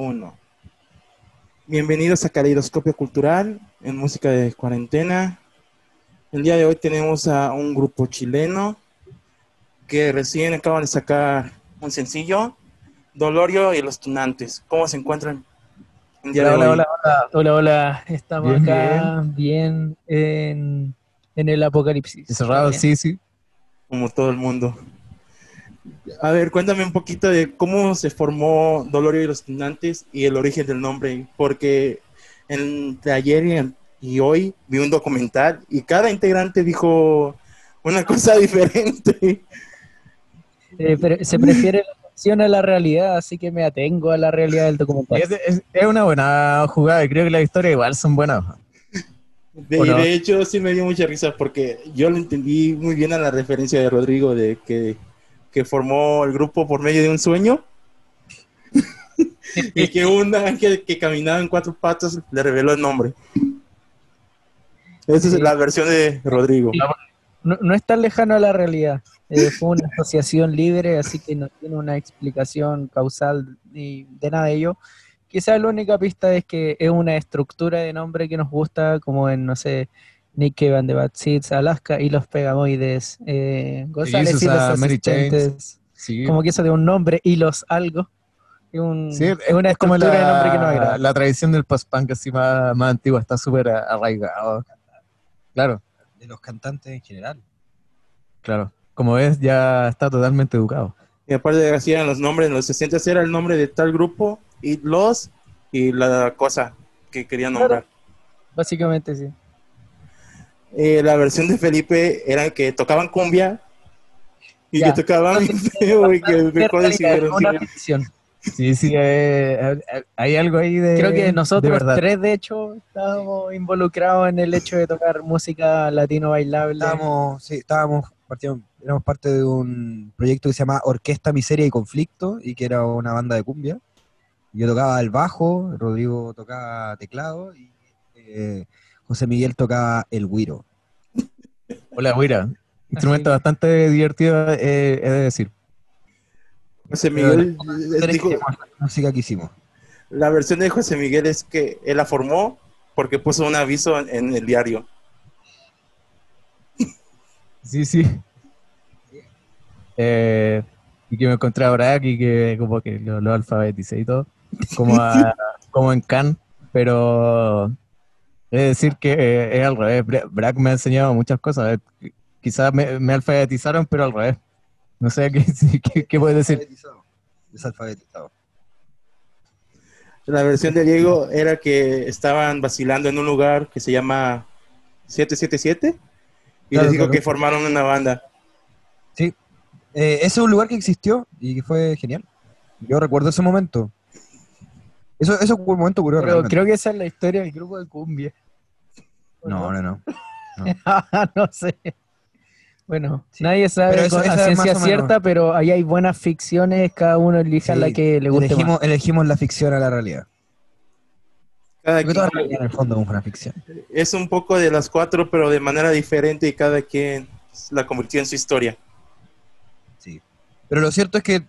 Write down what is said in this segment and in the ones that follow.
1. Bienvenidos a Caleidoscopio Cultural en música de cuarentena. El día de hoy tenemos a un grupo chileno que recién acaban de sacar un sencillo, Dolorio y los Tunantes. ¿Cómo se encuentran? El día hola, de hola, hoy? hola, hola, hola, hola, Estamos bien, acá bien, en, en, el apocalipsis. Encerrados, sí, sí. Como todo el mundo. A ver, cuéntame un poquito de cómo se formó Dolorio y los Tunantes y el origen del nombre, porque entre ayer y, hoy vi un documental y cada integrante dijo una cosa diferente. Eh, pero se prefiere la ficción a la realidad, así que me atengo a la realidad del documental. Es, es, una buena jugada y creo que las historias igual son buenas. De, no? de hecho, sí me dio mucha risa porque yo lo entendí muy bien a la referencia de Rodrigo de que que formó el grupo por medio de un sueño. y que un ángel que caminaba en cuatro patas le reveló el nombre. Esa es la versión de Rodrigo. No, no es tan lejano a la realidad. Eh, fue una asociación libre, así que no tiene una explicación causal ni de nada de ello. Quizás la única pista es que es una estructura de nombre que nos gusta, como en, no sé, Nick Cave the Bad Seeds, Alaska y los Pegamoides, eh, González y los asistentes, sí. como que eso de un nombre y los algo. Un, sí, es, una es como la, de nombre que no agrada. La tradición del post-punk así más, más antigua está súper arraigado. Claro. De los cantantes en general. Claro. Como ves, ya está totalmente educado. Y aparte de hacían los nombres, en los 60 era el nombre de tal grupo y los y la cosa que querían nombrar. Claro. Básicamente sí eh, la versión de Felipe era que tocaban cumbia y ya. que tocaban feo y que mejor Sí, sí, eh, hay algo ahí de. Creo que nosotros de tres, de hecho, estábamos involucrados en el hecho de tocar música latino bailable. Estábamos, sí, estábamos, éramos parte de un proyecto que se llama Orquesta Miseria y Conflicto y que era una banda de cumbia. Yo tocaba el bajo, Rodrigo tocaba teclado y eh, José Miguel tocaba el guiro. Hola, guira. Instrumento bastante divertido, eh, he de decir. José Miguel dijo, la música que hicimos. La versión de José Miguel es que él la formó porque puso un aviso en, en el diario. Sí, sí. Eh, y que me encontré ahora aquí que como que lo, lo alfabeticé y todo. Como, a, como en Cannes, pero es decir, que eh, es al revés. Brack me ha enseñado muchas cosas. Eh, quizás me, me, alfabetizaron, pero al revés. No sé qué, qué, qué puedes decir. Desalfabetizado. La versión de Diego era que estaban vacilando en un lugar que se llama 777 y claro, les digo claro. que formaron una banda. Sí, eh, ese es un lugar que existió y que fue genial. Yo recuerdo ese momento. Eso, eso fue un momento curioso. Pero creo que esa es la historia del grupo de cumbia. No, no, no. No, no sé. Bueno, sí. nadie sabe eso, con ciencia cierta, pero ahí hay buenas ficciones, cada uno elige sí, la que le guste elegimos, más. elegimos la ficción a la realidad. Cada toda la realidad en el fondo es una ficción. Es un poco de las cuatro, pero de manera diferente y cada quien la convirtió en su historia. Sí. Pero lo cierto es que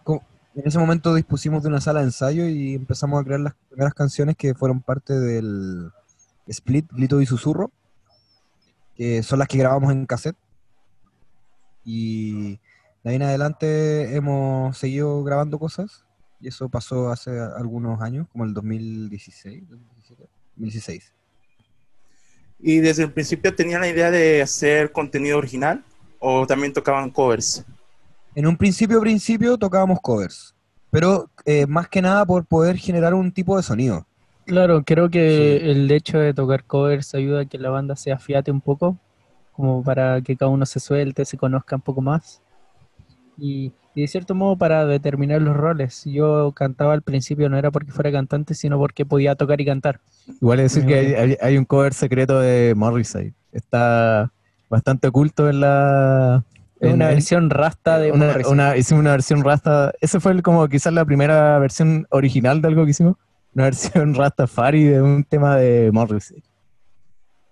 en ese momento dispusimos de una sala de ensayo y empezamos a crear las primeras canciones que fueron parte del Split, Grito y Susurro, que son las que grabamos en cassette. Y de ahí en adelante hemos seguido grabando cosas y eso pasó hace algunos años, como el 2016, 2017, 2016. ¿Y desde el principio tenían la idea de hacer contenido original o también tocaban covers? En un principio, principio tocábamos covers, pero eh, más que nada por poder generar un tipo de sonido. Claro, creo que sí. el hecho de tocar covers ayuda a que la banda se afiate un poco, como para que cada uno se suelte, se conozca un poco más. Y, y, de cierto modo para determinar los roles. Yo cantaba al principio no era porque fuera cantante, sino porque podía tocar y cantar. Igual es decir que hay, hay un cover secreto de Morrissey. Está bastante oculto en la, en, una versión rasta de una, una, hicimos una versión rasta esa fue como quizás la primera versión original de algo que hicimos una versión Rastafari de un tema de Morrissey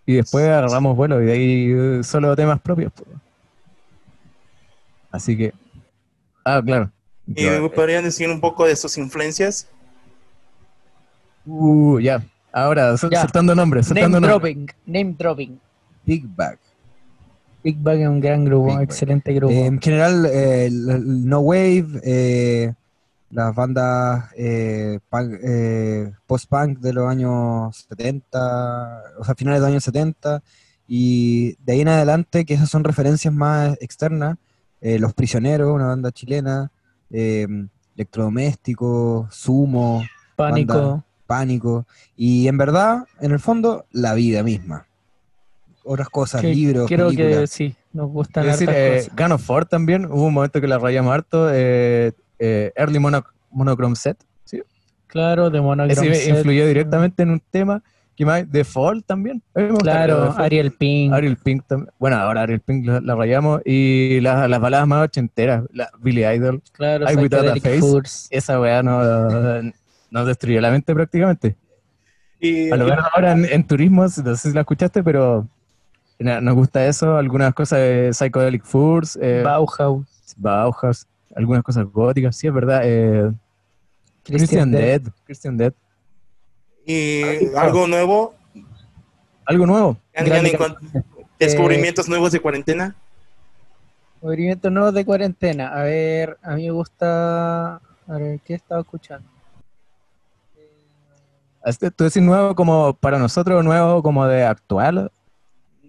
y después agarramos vuelo y de ahí solo temas propios pues. así que ah claro ¿Y me podrían decir un poco de sus influencias? Uh, ya. Ahora, Ya. soltando nombres, Name nombres. dropping, name dropping. Big Bag. Big Bang es un gran grupo, Bang. excelente grupo. Eh, en general, eh, No Wave, eh, las bandas punk- post-punk de los años 70, o sea, finales de los años 70, y de ahí en adelante, que esas son referencias más externas, Los Prisioneros, una banda chilena, eh, Electrodomésticos, Sumo, Pánico. banda- Pánico, y en verdad, en el fondo, la vida misma. Otras cosas, que libros, creo que películas. sí, nos gustan Es decir, eh, cosas. Gun of Four también, hubo un momento que la rayamos harto. eh, eh, Early Mono- Monochrome Set, ¿sí? Claro, de Monogram Ese Set. influyó directamente en un tema. que más? The Fall también. Claro. Ariel Pink. Ariel Pink también. Bueno, ahora Ariel Pink la, la rayamos. Y la- las baladas más ochenteras. La Billy Idol. Claro, I Without a Face. Furs. Esa weá no, nos destruyó la mente prácticamente. Y, A lo mejor ahora en, en turismo, no sé si la escuchaste, pero nos gusta eso. Algunas cosas de Psychedelic Furs. eh, Bauhaus. Bauhaus, algunas cosas góticas, sí, es verdad. Eh, Christian, Christian Dead. Dead. Christian Dead. y algo nuevo. Algo nuevo. ¿Han- Grande han encont- descubrimientos nuevos de cuarentena. Movimientos nuevos de cuarentena. A ver, a mí me gusta. A ver, ¿qué he estado escuchando? Este, ¿Tú decís nuevo como para nosotros, nuevo como de actual?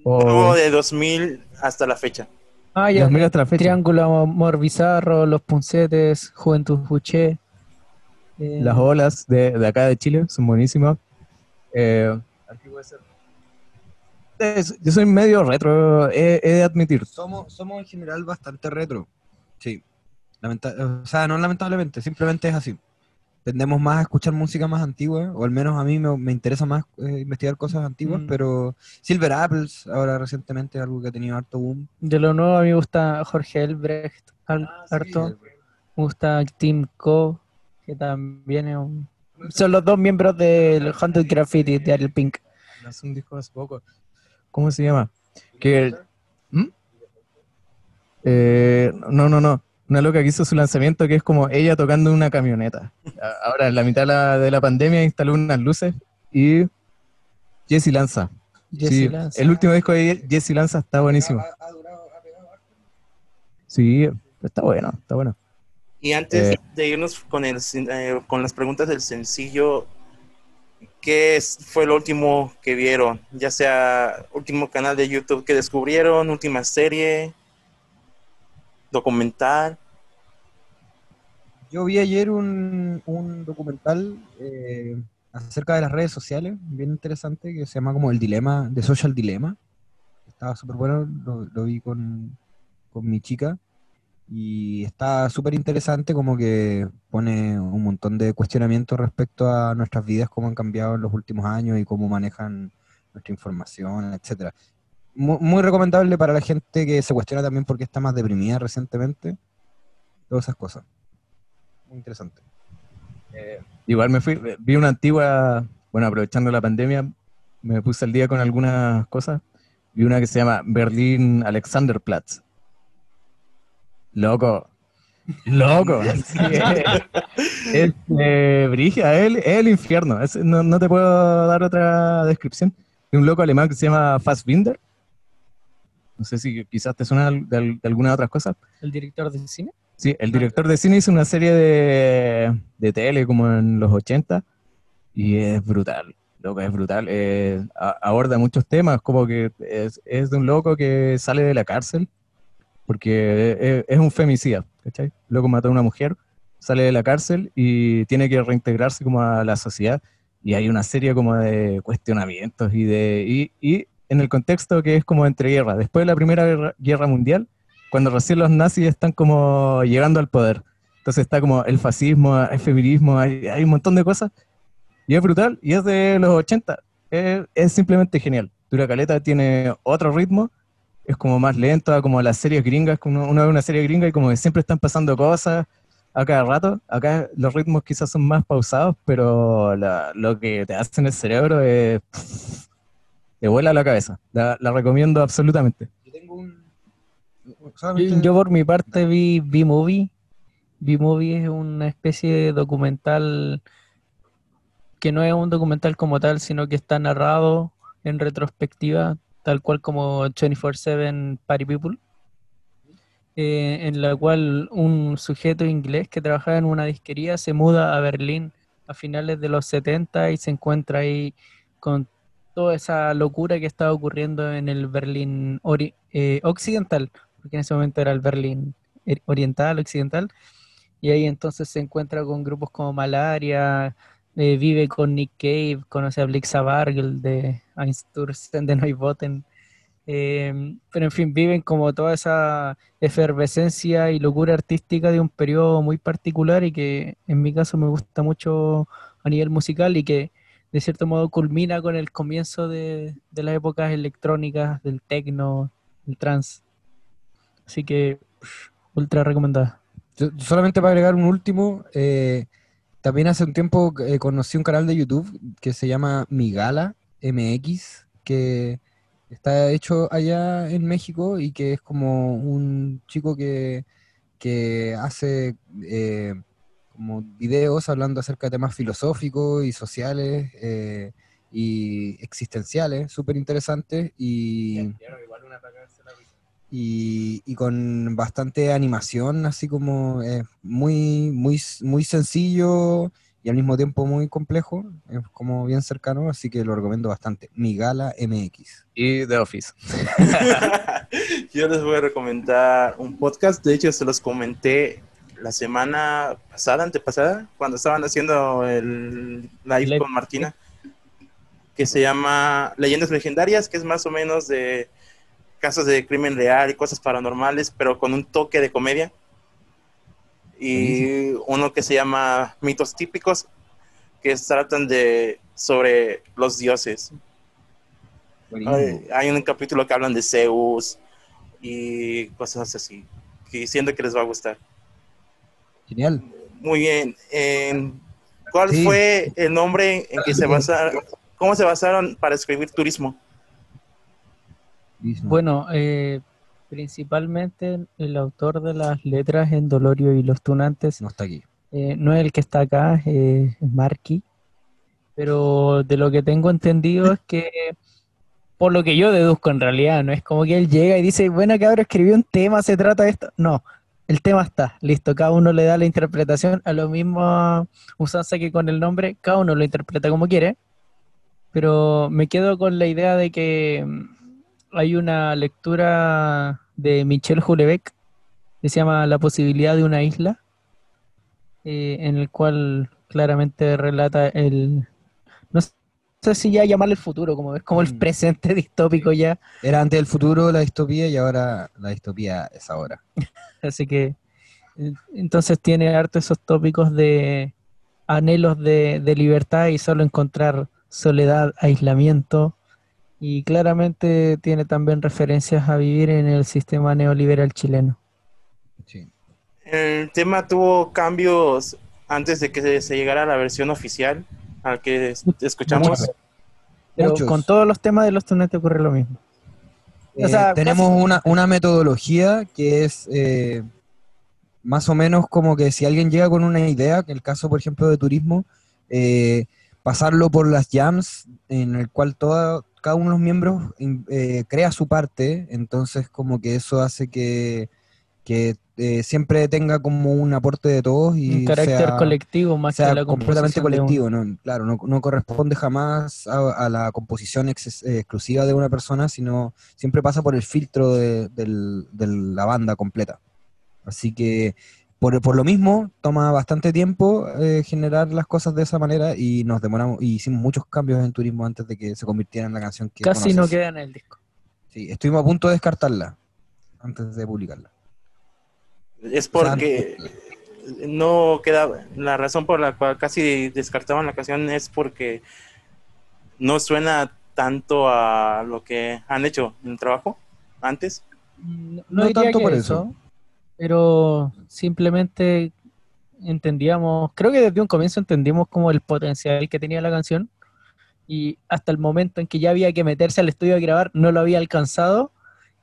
O Nuevo de 2000 hasta la fecha. Ah, ya. 2000 hasta la fecha. Triángulo Amor Bizarro, Los Puncetes, Juventud Buché. eh, Las olas de, de acá de Chile son buenísimas. Eh, aquí puede ser. Es- yo soy medio retro, he, he de admitir. Somos, somos en general bastante retro. Sí. Lamenta- o sea, no lamentablemente, simplemente es así. Tendemos más a escuchar música más antigua, o al menos a mí me, me interesa más eh, investigar cosas antiguas, Mm. pero Silver Apples, ahora recientemente es algo que ha tenido harto boom. De lo nuevo a mí me gusta Jorge Elbrecht, al- harto. Me gusta Tim Co, que también es un... Son los dos miembros del Haunted Graffiti de Ariel Pink. Lanzó un disco hace poco. ¿Cómo se llama? Que. ¿Mm? Eh, no, no, no. Una loca que hizo su lanzamiento que es como ella tocando una camioneta. Ahora, en la mitad de la, de la pandemia, instaló unas luces y Jesse Lanza. Jesse Sí, Lanza. El último disco de Jesse Lanza está buenísimo. Sí, está bueno, está bueno. Y antes Eh. de irnos con, el, eh, con las preguntas del sencillo, ¿qué es- fue lo último que vieron? Ya sea último canal de YouTube que descubrieron, última serie, documental. Yo vi ayer un, un documental eh, acerca de las redes sociales, bien interesante, que se llama como El Dilema, The Social Dilemma. Estaba súper bueno, lo, vi con, con mi chica y está súper interesante, como que pone un montón de cuestionamientos respecto a nuestras vidas, cómo han cambiado en los últimos años y cómo manejan nuestra información, etcétera. Mu- Muy, recomendable para la gente que se cuestiona también por qué está más deprimida recientemente, todas esas cosas. Muy interesante. Igual me fui, vi una antigua, bueno, aprovechando la pandemia, me puse al día con algunas cosas. Vi una que se llama Berlín Alexanderplatz. Loco. Loco. Sí, es es, eh, brígida, es el, es el infierno. Es- no, no te puedo dar otra descripción. De un loco alemán que se llama Fassbinder. No sé si quizás te suena de, de alguna otra cosa. El director de cine. Sí, el director de cine hizo una serie de, de tele como en los 80 y es brutal, loco, es brutal. Eh, a- aborda muchos temas, como que es, es de un loco que sale de la cárcel porque es, es un femicida, ¿cachai? Loco mató a una mujer, sale de la cárcel y tiene que reintegrarse como a la sociedad y hay una serie como de cuestionamientos y de y, y en el contexto que es como entre guerras. Después de la Primera Guerra, Guerra Mundial, cuando recién los nazis están como llegando al poder. Entonces está como el fascismo, hay feminismo, hay, hay un montón de cosas. Y es brutal, y es de los 80. Es, es simplemente genial. Dura Caleta tiene otro ritmo, es como más lento, como las series gringas, como uno ve una serie gringa y como que siempre están pasando cosas a cada rato. Acá los ritmos quizás son más pausados, pero la- lo que te hace en el cerebro es... te vuela la cabeza. La, la recomiendo absolutamente. Yo por mi parte vi B-Movie. B-Movie es una especie de documental que no es un documental como tal, sino que está narrado en retrospectiva, tal cual como 24/7 Party People, eh, en la cual un sujeto inglés que trabajaba en una disquería se muda a Berlín a finales de los 70 y se encuentra ahí con toda esa locura que estaba ocurriendo en el Berlín ori- eh, occidental, porque en ese momento era el Berlín eh, oriental, occidental, y ahí entonces se encuentra con grupos como Malaria, eh, vive con Nick Cave, conoce a Blixa Bargel de Einstürzen de Neubotten, eh, pero en fin, viven como toda esa efervescencia y locura artística de un periodo muy particular y que en mi caso me gusta mucho a nivel musical y que de cierto modo culmina con el comienzo de, las épocas electrónicas, del techno, del trance. Así que, pff, ultra recomendada. Yo- solamente para agregar un último, eh, también hace un tiempo eh, conocí un canal de YouTube que se llama Migala MX, que está hecho allá en México y que es como un chico que, que hace eh, como videos hablando acerca de temas filosóficos y sociales eh, y existenciales, súper interesantes y y, y con bastante animación, así como eh, muy, muy, muy sencillo y al mismo tiempo muy complejo, es como bien cercano, así que lo recomiendo bastante. Mi Gala MX. Y The Office. Yo les voy a recomendar un podcast. De hecho, se los comenté la semana pasada, antepasada, cuando estaban haciendo el live Live. con Martina, que se llama Leyendas Legendarias, que es más o menos de casos de crimen real y cosas paranormales, pero con un toque de comedia. Y uno que se llama Mitos Típicos, que tratan de sobre los dioses. Hay, hay un capítulo que hablan de Zeus y cosas así, que siento que les va a gustar. Genial. Muy bien. en- ¿Cuál Sí. fue el nombre en que se basaron? ¿Cómo se basaron para escribir turismo? Bueno, eh, principalmente el autor de las letras en Dolorio y los Tunantes no está aquí. eh, no es el que está acá, eh, es Marky, pero de lo que tengo entendido es que, por lo que yo deduzco en realidad, no es como que él llega y dice, bueno, cabrón, escribió un tema, se trata de esto. No, el tema está, listo, cada uno le da la interpretación a lo mismo usanza que con el nombre, cada uno lo interpreta como quiere, pero me quedo con la idea de que hay una lectura de Michel Houellebecq que se llama La posibilidad de una isla, eh, en el cual claramente relata el... No sé si ya llamarle el futuro, como es como el Mm. presente distópico ya, Era antes del futuro la distopía y ahora la distopía es ahora. así que entonces tiene harto esos tópicos de anhelos de, de libertad y solo encontrar soledad, aislamiento, y claramente tiene también referencias a vivir en el sistema neoliberal chileno. Sí. El tema tuvo cambios antes de que se- llegara a la versión oficial al que es- escuchamos. Muchos. Pero Muchos. con todos los temas de los tunetes ocurre lo mismo. O Eh, sea, tenemos casi- una, una metodología que es eh, más o menos como que si alguien llega con una idea, que el caso, por ejemplo, de turismo, eh, pasarlo por las jams, en el cual toda, cada uno de los miembros eh, crea su parte, entonces como que eso hace que, que eh, siempre tenga como un aporte de todos y un carácter sea- colectivo más sea que la completamente de colectivo, ¿no? Claro, no, no corresponde jamás a, a la composición ex- exclusiva de una persona, sino siempre pasa por el filtro de, del- de la banda completa. Así que por, por lo mismo toma bastante tiempo eh, generar las cosas de esa manera y nos demoramos y hicimos muchos cambios en turismo antes de que se convirtiera en la canción que Casi no queda en el disco. Sí, estuvimos a punto de descartarla antes de publicarla. Es porque no queda. La razón por la cual casi descartaban la canción es porque no suena tanto a lo que han hecho en el trabajo antes. No, No diría tanto que por eso, eso. Pero simplemente entendíamos, creo que desde un comienzo entendimos como el potencial que tenía la canción y hasta el momento en que ya había que meterse al estudio a grabar no lo había alcanzado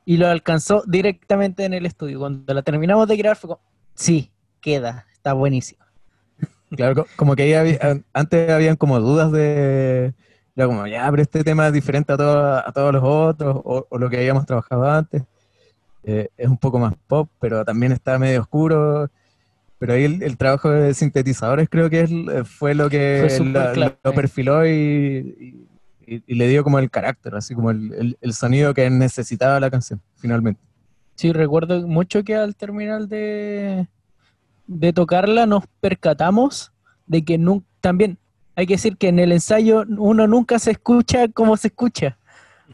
y lo alcanzó directamente en el estudio. Cuando la terminamos de grabar fue como, sí, queda, está buenísimo. Claro, co- como que había- an- antes habían como dudas de, era como, ya, pero este tema es diferente a, todo- a todos los otros, o, o lo que habíamos trabajado antes. Eh, es un poco más pop, pero también está medio oscuro. Pero ahí el, el trabajo de sintetizadores creo que es, eh, fue lo que Fue súper la- clave. lo perfiló y, y- y- y le dio como el carácter, así como el, el- el sonido que necesitaba la canción, finalmente. Sí, recuerdo mucho que al terminar de, de tocarla nos percatamos de que también hay que decir que en el ensayo uno nunca se escucha como se escucha.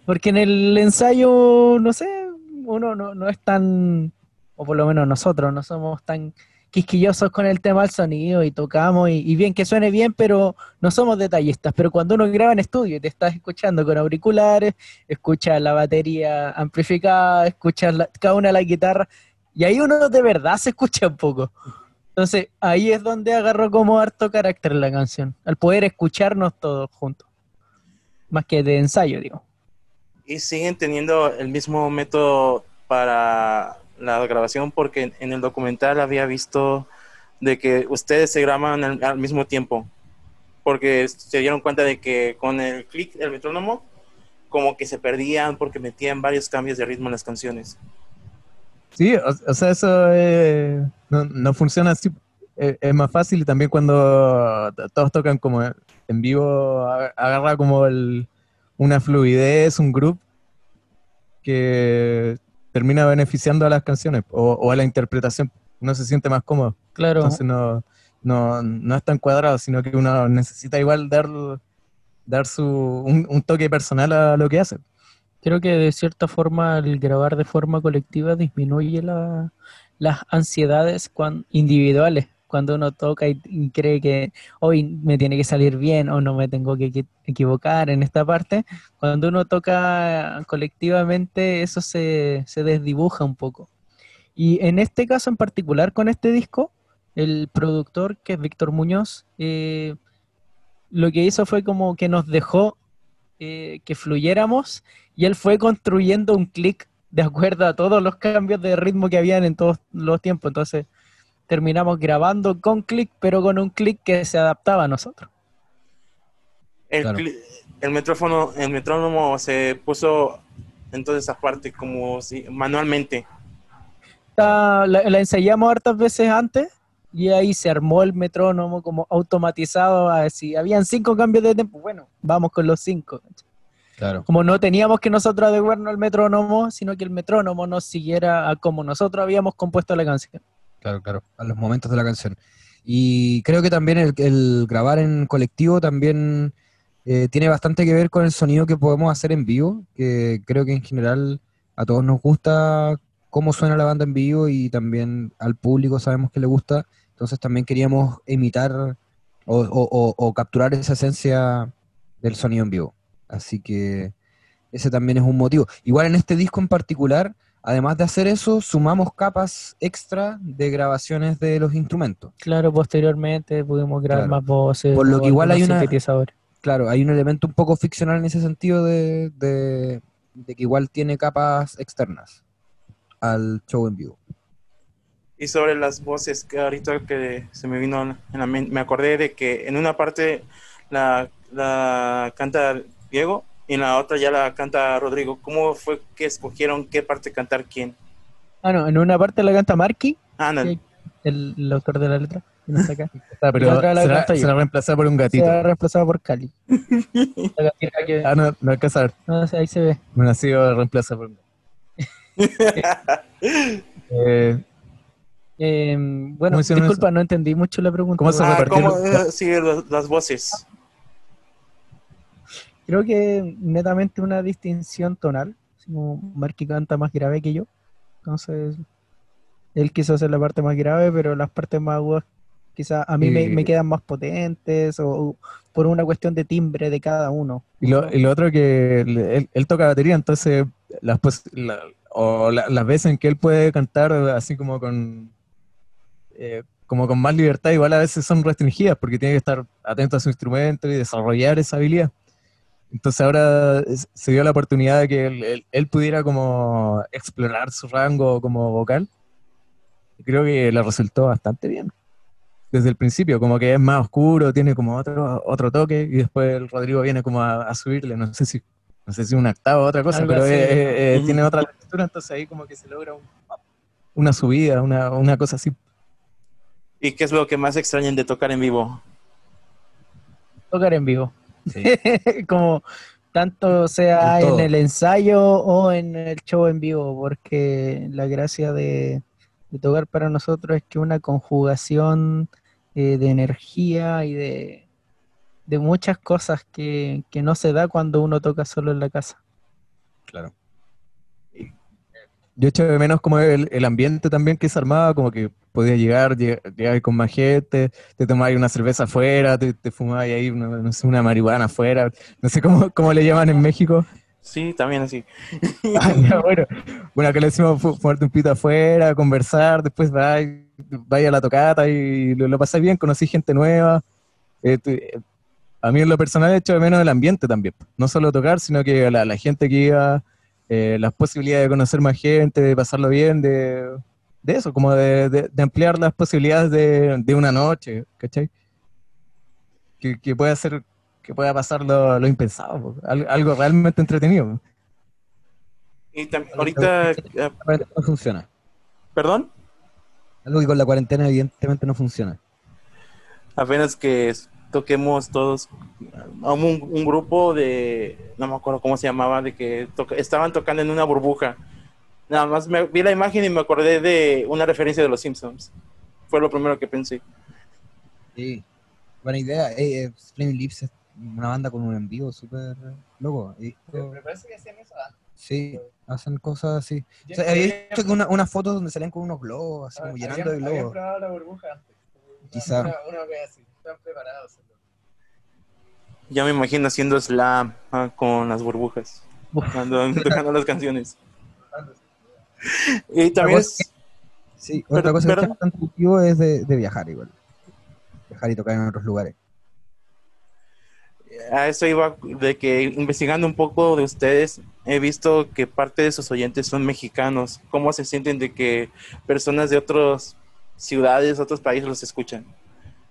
Porque en el ensayo, no sé, uno no, no es tan, o por lo menos nosotros, no somos tan quisquillosos con el tema del sonido y tocamos y, y bien que suene bien, pero no somos detallistas. Pero cuando uno graba en estudio y te estás escuchando con auriculares, escuchas la batería amplificada, escuchas la- cada una de las guitarras, y ahí uno de verdad se escucha un poco. Entonces ahí es donde agarró como harto carácter la canción, al poder escucharnos todos juntos. Más que de ensayo, digo. Y siguen teniendo el mismo método para la grabación porque en- el documental había visto de que ustedes se graban al, mismo tiempo. Porque se dieron cuenta de que con el clic del metrónomo como que se perdían porque metían varios cambios de ritmo en las canciones. Sí, o, sea, eso eh, no, no funciona así. Eh, es más fácil y también cuando todos tocan como en vivo, agarra como el, una fluidez, un groove que termina beneficiando a las canciones o, o a la interpretación. Uno se siente más cómodo. Claro, Entonces no, no, no es tan cuadrado, sino que uno necesita igual dar, dar su, un, un toque personal a lo que hace. creo que de cierta forma el grabar de forma colectiva disminuye la- las ansiedades individuales. Cuando uno toca y, cree que hoy me tiene que salir bien o no me tengo que equi- equivocar en esta parte, cuando uno toca colectivamente eso se, se desdibuja un poco. Y en este caso en particular con este disco, el productor, que es Víctor Muñoz, eh, lo que hizo fue como que nos dejó eh, que fluyéramos y él fue construyendo un clic de acuerdo a todos los cambios de ritmo que habían en todos los tiempos. Entonces terminamos grabando con clic, pero con un clic que se adaptaba a nosotros. El, Claro. el metrófono, el metrónomo se puso entonces aparte como si manualmente. Esta- la, la ensayamos hartas veces antes y ahí se armó el metrónomo como automatizado. a Si habían cinco cambios de tiempo, bueno, vamos con los cinco. Claro. Como no teníamos que nosotros adecuarnos al metrónomo, sino que el metrónomo nos siguiera a como nosotros habíamos compuesto la canción. Claro, claro, a los momentos de la canción. Y creo que también el, grabar en colectivo también eh, tiene bastante que ver con el sonido que podemos hacer en vivo, que creo que en general a todos nos gusta cómo suena la banda en vivo y también al público sabemos que le gusta, entonces también queríamos imitar o capturar esa esencia del sonido en vivo. Así que ese también es un motivo. Igual en este disco en particular, además de hacer eso, sumamos capas extra de grabaciones de los instrumentos. Claro, posteriormente pudimos grabar Claro. más voces. Por lo que igual hay una-. Claro, hay un elemento un poco ficcional en ese sentido de, de- de que igual tiene capas externas al show en vivo. Y sobre las voces, que ahorita que se me vino en la mente, me acordé de que en una parte la, la canta Diego en la otra ya la canta Rodrigo. ¿Cómo fue que escogieron qué parte cantar quién? Ah, no, en una parte la canta Marky, Ah, el, el autor de la letra, no está acá. Está, pero La otra la será, canto yo. será reemplazada por un gatito. Será reemplazado por Cali. Que- Ah, no, no alcanza a ver. no sé, ahí se ve. Bueno, ha sido reemplazada por un gato. Eh, Eh, bueno, ¿Cómo hicieron disculpa, no entendí mucho la pregunta. ¿Cómo se Ah, repartieron? ¿cómo eh, siguen las, las voces? Creo que netamente una distinción tonal. como Marky canta más grave que yo. Entonces, él quiso hacer la parte más grave, pero las partes más agudas quizás a mí me, Y- me quedan más potentes o, o por una cuestión de timbre de cada uno. Y lo, y lo otro que él, él toca batería, entonces las, la- o la- las veces en que él puede cantar así como con eh, como con más libertad, igual a veces son restringidas porque tiene que estar atento a su instrumento y desarrollar esa habilidad. Entonces ahora se dio la oportunidad de que él, él- él pudiera como explorar su rango como vocal. Creo que le resultó bastante bien. desde el principio, como que es más oscuro, tiene como otro, otro toque, y después el Rodrigo viene como a, a subirle, no sé si, no sé si un octavo o otra cosa, Algo pero eh, eh, eh, tiene otra textura, entonces ahí como que se logra un- una subida, una, una cosa así. ¿Y qué es lo que más extrañan de tocar en vivo? Tocar en vivo. Sí. como tanto sea En el ensayo o en el show en vivo, porque la gracia de, de tocar para nosotros es que una conjugación eh, de energía y de, de muchas cosas que, que no se da cuando uno toca solo en la casa. Claro. Yo echo de menos como el, el ambiente también que se armaba, como que podía llegar, lleg- llegar con más gente, te tomabas una cerveza afuera, te, te fumabas ahí una, no sé, una marihuana afuera, no sé cómo, cómo le llaman en México. Sí, también así. Ah, ya, bueno, bueno, que le decimos fu- fumarte un pito afuera, conversar, después vaya, vaya a la tocata y lo, lo pasé bien, conocí gente nueva. Eh, a mí en lo personal echo de menos el ambiente también, no solo tocar, sino que la, la gente que iba, eh, las posibilidades de conocer más gente, de pasarlo bien, de, de eso, como de, de- de ampliar las posibilidades de, de una noche, ¿cachai? Que, que pueda ser, que pueda pasar lo, lo impensado, algo, algo realmente entretenido. Y ahorita, eh, no funciona. perdón, Algo que con la cuarentena evidentemente no funciona. apenas que toquemos todos a un, un grupo de, no me acuerdo cómo se llamaba, de que toca- estaban tocando en una burbuja. Nada más me, vi la imagen y me acordé de una referencia de los Simpsons. Fue lo primero que pensé. Sí. Buena idea. Eh, eh, Flaming Lips es una banda con un en vivo súper loco. He visto- parece que hacían eso Sí, hacen cosas así. O sea, había visto que una, una foto donde salían con unos globos, así como llenando de globos. la burbuja antes. Quizá. Una, vez así. Están preparados. Ya me imagino haciendo slam ah, con las burbujas, cuando tocando las canciones. Y también es, Sí, otra Pero- cosa que pero- es bastante positivo es de, de viajar igual. Viajar y tocar en otros lugares. a eso iba de que investigando un poco de ustedes, he visto que parte de sus oyentes son mexicanos. ¿Cómo se sienten de que personas de otras ciudades, otros países los escuchan?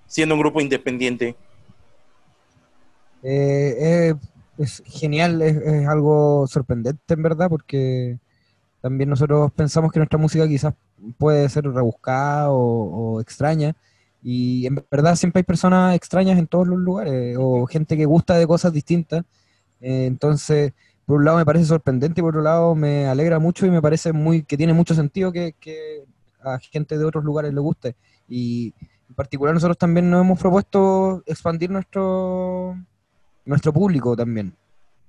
Siendo un grupo independiente. Eh, eh, es genial, es, es algo sorprendente en verdad, porque también nosotros pensamos que nuestra música quizás puede ser rebuscada o, extraña, y en verdad siempre hay personas extrañas en todos los lugares, o gente que gusta de cosas distintas. Eh, entonces, por un lado me parece sorprendente y por otro lado me alegra mucho y me parece muy que tiene mucho sentido que, que a gente de otros lugares le guste. Y en particular nosotros también nos hemos propuesto expandir nuestro nuestro público también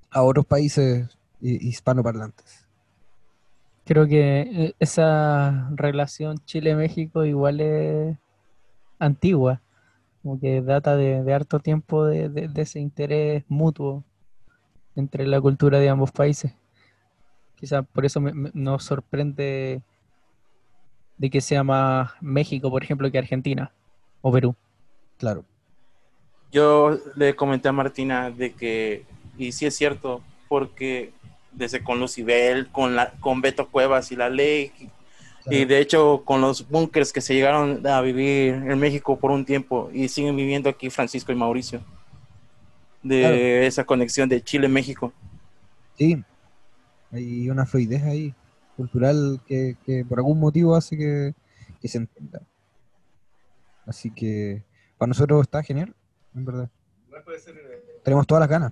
a otros países hi- hispanoparlantes. Creo que eh, esa relación Chile-México igual es antigua, como que data de, de harto tiempo de, de- de ese interés mutuo entre la cultura de ambos países. Quizás por eso me- me- nos sorprende de que sea más México, por ejemplo, que Argentina o Perú. Claro. Yo le comenté a Martina de que, y sí es cierto, porque desde con Lucibel, con, la, con Beto Cuevas y la ley, y de hecho con los bunkers que se llegaron a vivir en México por un tiempo y siguen viviendo aquí Francisco y Mauricio, de Claro. esa conexión de Chile-México. Sí, hay una fluidez ahí cultural que, que por algún motivo hace que, que se entienda. Así que para nosotros está genial, en verdad. Tenemos todas las ganas.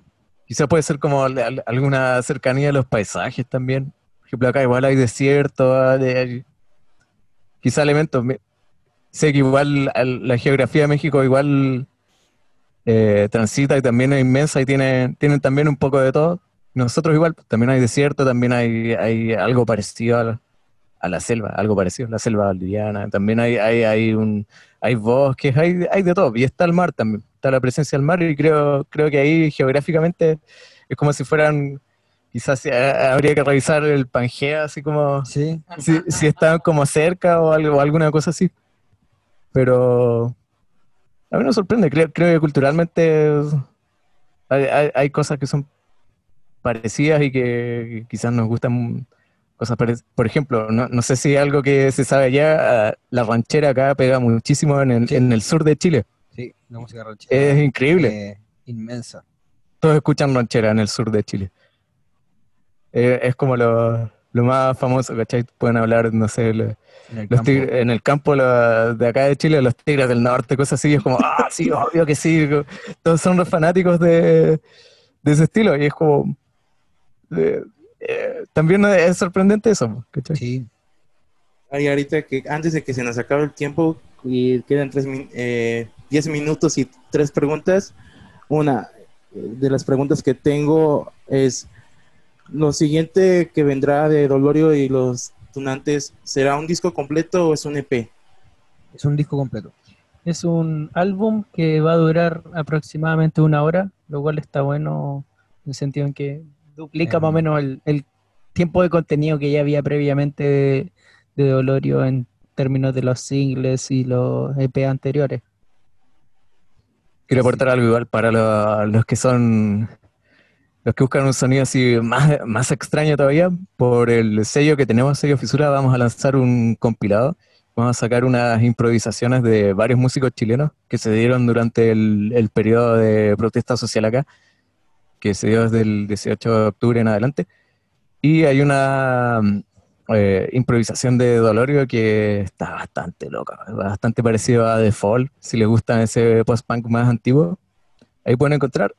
Quizás puede ser como al- al- alguna cercanía a los paisajes también. Por ejemplo, acá igual hay desierto, hay- hay- quizá elementos. me- Sé que igual al- la geografía de México igual eh, transita y también es inmensa y tiene, tienen también un poco de todo. Nosotros igual, pues, también hay desierto, también hay, hay algo parecido a la, a selva, algo parecido, la selva valdiviana, también hay, hay, hay, un, hay bosques, hay, hay de todo, y está el mar también, está la presencia del mar y creo, creo que ahí geográficamente es como si fueran, quizás eh, habría que revisar el Pangea, así como Sí, si, si están como cerca o algo, alguna cosa así. Pero a mí me sorprende, creo, creo que culturalmente hay, hay- hay cosas que son parecidas y que quizás nos gustan cosas parec- Por ejemplo, no, no sé si algo que se sabe ya, ah, la ranchera acá pega muchísimo en el, Sí. en el sur de Chile. La música ranchera. Es increíble. eh, inmensa. Todos escuchan ranchera en el sur de Chile. Eh, es como lo, lo más famoso, ¿cachai? Pueden hablar, no sé, lo- En el los campo. tigres- en el campo lo- de acá de Chile, los tigres del norte, cosas así, es como, ah, sí, obvio que sí. Todos son los fanáticos de, de ese estilo y es como... eh, eh, también es sorprendente eso, ¿cachai? Sí, Ay, ahorita que antes de que se nos acabe el tiempo y quedan tres eh, 10 minutos y tres preguntas, una de las preguntas que tengo es, lo siguiente que vendrá de Dolorio y los Tunantes, ¿será un disco completo o es un EP? es un disco completo. Es un álbum que va a durar aproximadamente una hora, lo cual está bueno en el sentido en que duplica más o menos el, tiempo de contenido que ya había previamente de Dolorio en términos de los singles y los EP anteriores. Quiero aportar algo igual para lo- los que son los que buscan un sonido así más, más extraño todavía. Por el sello que tenemos, sello Fisura, vamos a lanzar un compilado. Vamos a sacar unas improvisaciones de varios músicos chilenos que se dieron durante el, el periodo de protesta social acá, que se dio desde el 18 de octubre en adelante. Y hay una eh, improvisación de Dolorio que está bastante loca, bastante parecido a The Fall. Si les gusta ese post-punk más antiguo, ahí pueden encontrar.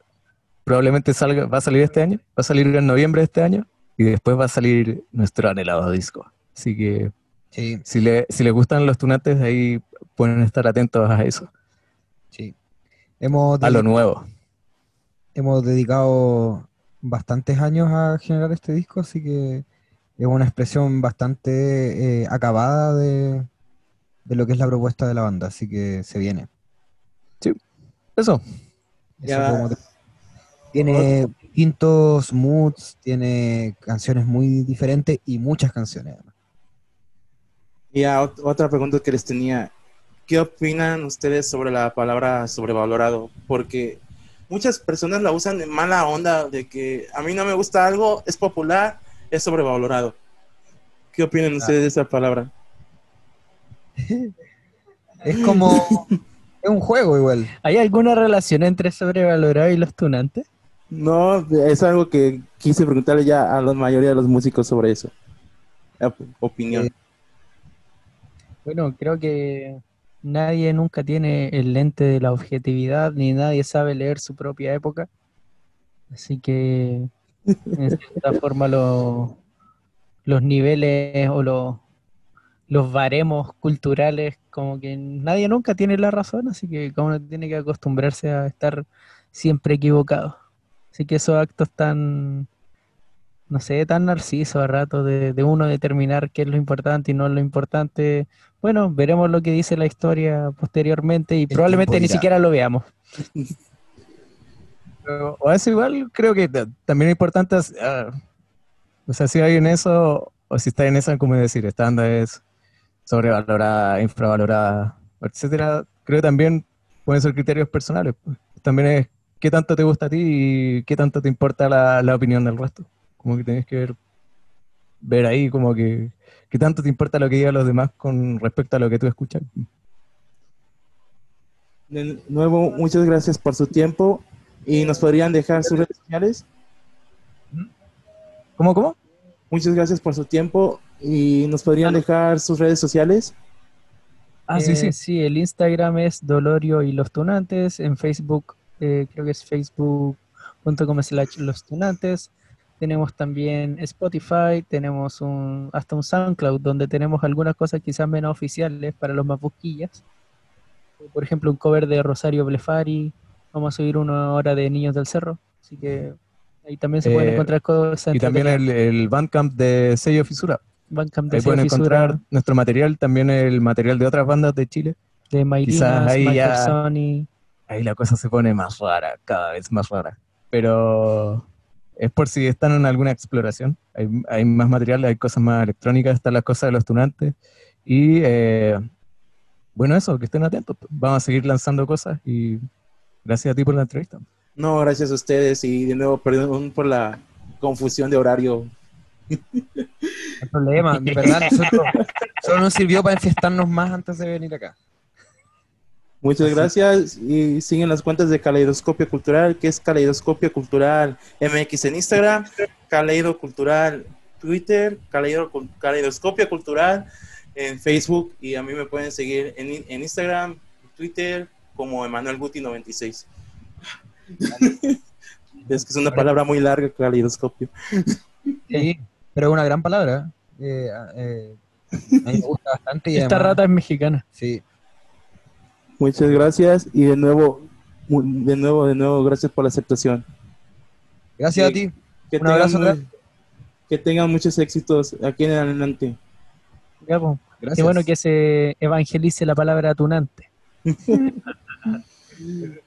Probablemente salga, va a salir este año, va a salir en noviembre de este año y después va a salir nuestro anhelado disco. Así que Sí, si, le, si les gustan los tunantes, ahí pueden estar atentos a eso, sí. Hemos, a lo nuevo. hemos dedicado bastantes años a generar este disco, así que es una expresión bastante eh, acabada de, de lo que es la propuesta de la banda, así que se viene. Eso, Eso Ya. como te- Tiene distintos moods, tiene canciones muy diferentes y muchas canciones. además. Y a ot- otra pregunta que les tenía, ¿qué opinan ustedes sobre la palabra sobrevalorado? Porque muchas personas la usan en mala onda de que a mí no me gusta algo, es popular, es sobrevalorado. ¿Qué opinan ustedes de esa palabra? Es como... es un juego igual. ¿Hay alguna relación entre sobrevalorado y los tunantes? No, es algo que quise preguntarle ya a la mayoría de los músicos sobre eso. Opinión. Eh, Bueno, creo que nadie nunca tiene el lente de la objetividad, ni nadie sabe leer su propia época. Así que, en cierta forma, lo- los niveles o los, los baremos culturales, como que nadie nunca tiene la razón, así que como uno tiene que acostumbrarse a estar siempre equivocado. Así que esos actos tan, no sé, tan narcisos a rato de, de uno determinar qué es lo importante y no lo importante, bueno, veremos lo que dice la historia posteriormente y El probablemente ni siquiera lo veamos. O eso igual creo que ta- también es importante, ah, o sea, si hay en eso, o si está en esa, como decir, esta banda es sobrevalorada, infravalorada, etcétera, creo que también pueden ser criterios personales. pues. También es qué tanto te gusta a ti y qué tanto te importa la, la opinión del resto. Como que tenés que ver, ver ahí como que qué tanto te importa lo que digan los demás con respecto a lo que tú escuchas. De nuevo, muchas gracias por su tiempo y nos podrían dejar sus redes sociales. ¿Cómo, cómo? Muchas gracias por su tiempo y nos podrían dejar sus redes sociales. Ah, sí, sí. Eh, Sí, el Instagram es Dolorio y los Tunantes. En Facebook, eh, creo que es facebook.com slash los Tunantes. Tenemos también Spotify, tenemos un, hasta un SoundCloud donde tenemos algunas cosas quizás menos oficiales para los más busquillas. Por ejemplo, un cover de Rosario Blefari. Vamos a subir una hora de Niños del Cerro. Así que ahí también se pueden Eh, encontrar cosas. Y también el, el Bandcamp de Sello Fisura. Bandcamp de Ahí pueden Fisura, encontrar nuestro material, también el material de otras bandas de Chile. de Mairinas, ahí ya- Sony. Ahí la cosa se pone más rara, cada vez más rara. Pero es por si están en alguna exploración. Hay, hay más material, hay cosas más electrónicas, están las cosas de los tunantes. Y eh, bueno, eso, que estén atentos. Vamos a seguir lanzando cosas y gracias a ti por la entrevista. No, gracias a ustedes y de nuevo perdón por la confusión de horario. hay problema, de verdad, solo nos sirvió para enfiestarnos más antes de venir acá. Muchas gracias y siguen las cuentas de Caleidoscopio Cultural, que es Caleidoscopio Cultural MX en Instagram, Caleido Cultural Twitter, Caleido, Caleidoscopio Cultural en Facebook y a mí me pueden seguir en, en Instagram, Twitter como Emanuel Guti 96. es que es una palabra muy larga, Caleidoscopio. Sí, pero es una gran palabra. Eh, eh, a mí me gusta bastante. Y Esta además- rata es mexicana. Sí, Muchas gracias y de nuevo, de nuevo, de nuevo, gracias por la aceptación. gracias Sí. a ti. Que Un abrazo tengan, muy- que tengan muchos éxitos aquí en adelante. Ya, po. Gracias. Qué bueno que se evangelice la palabra tunante. うん。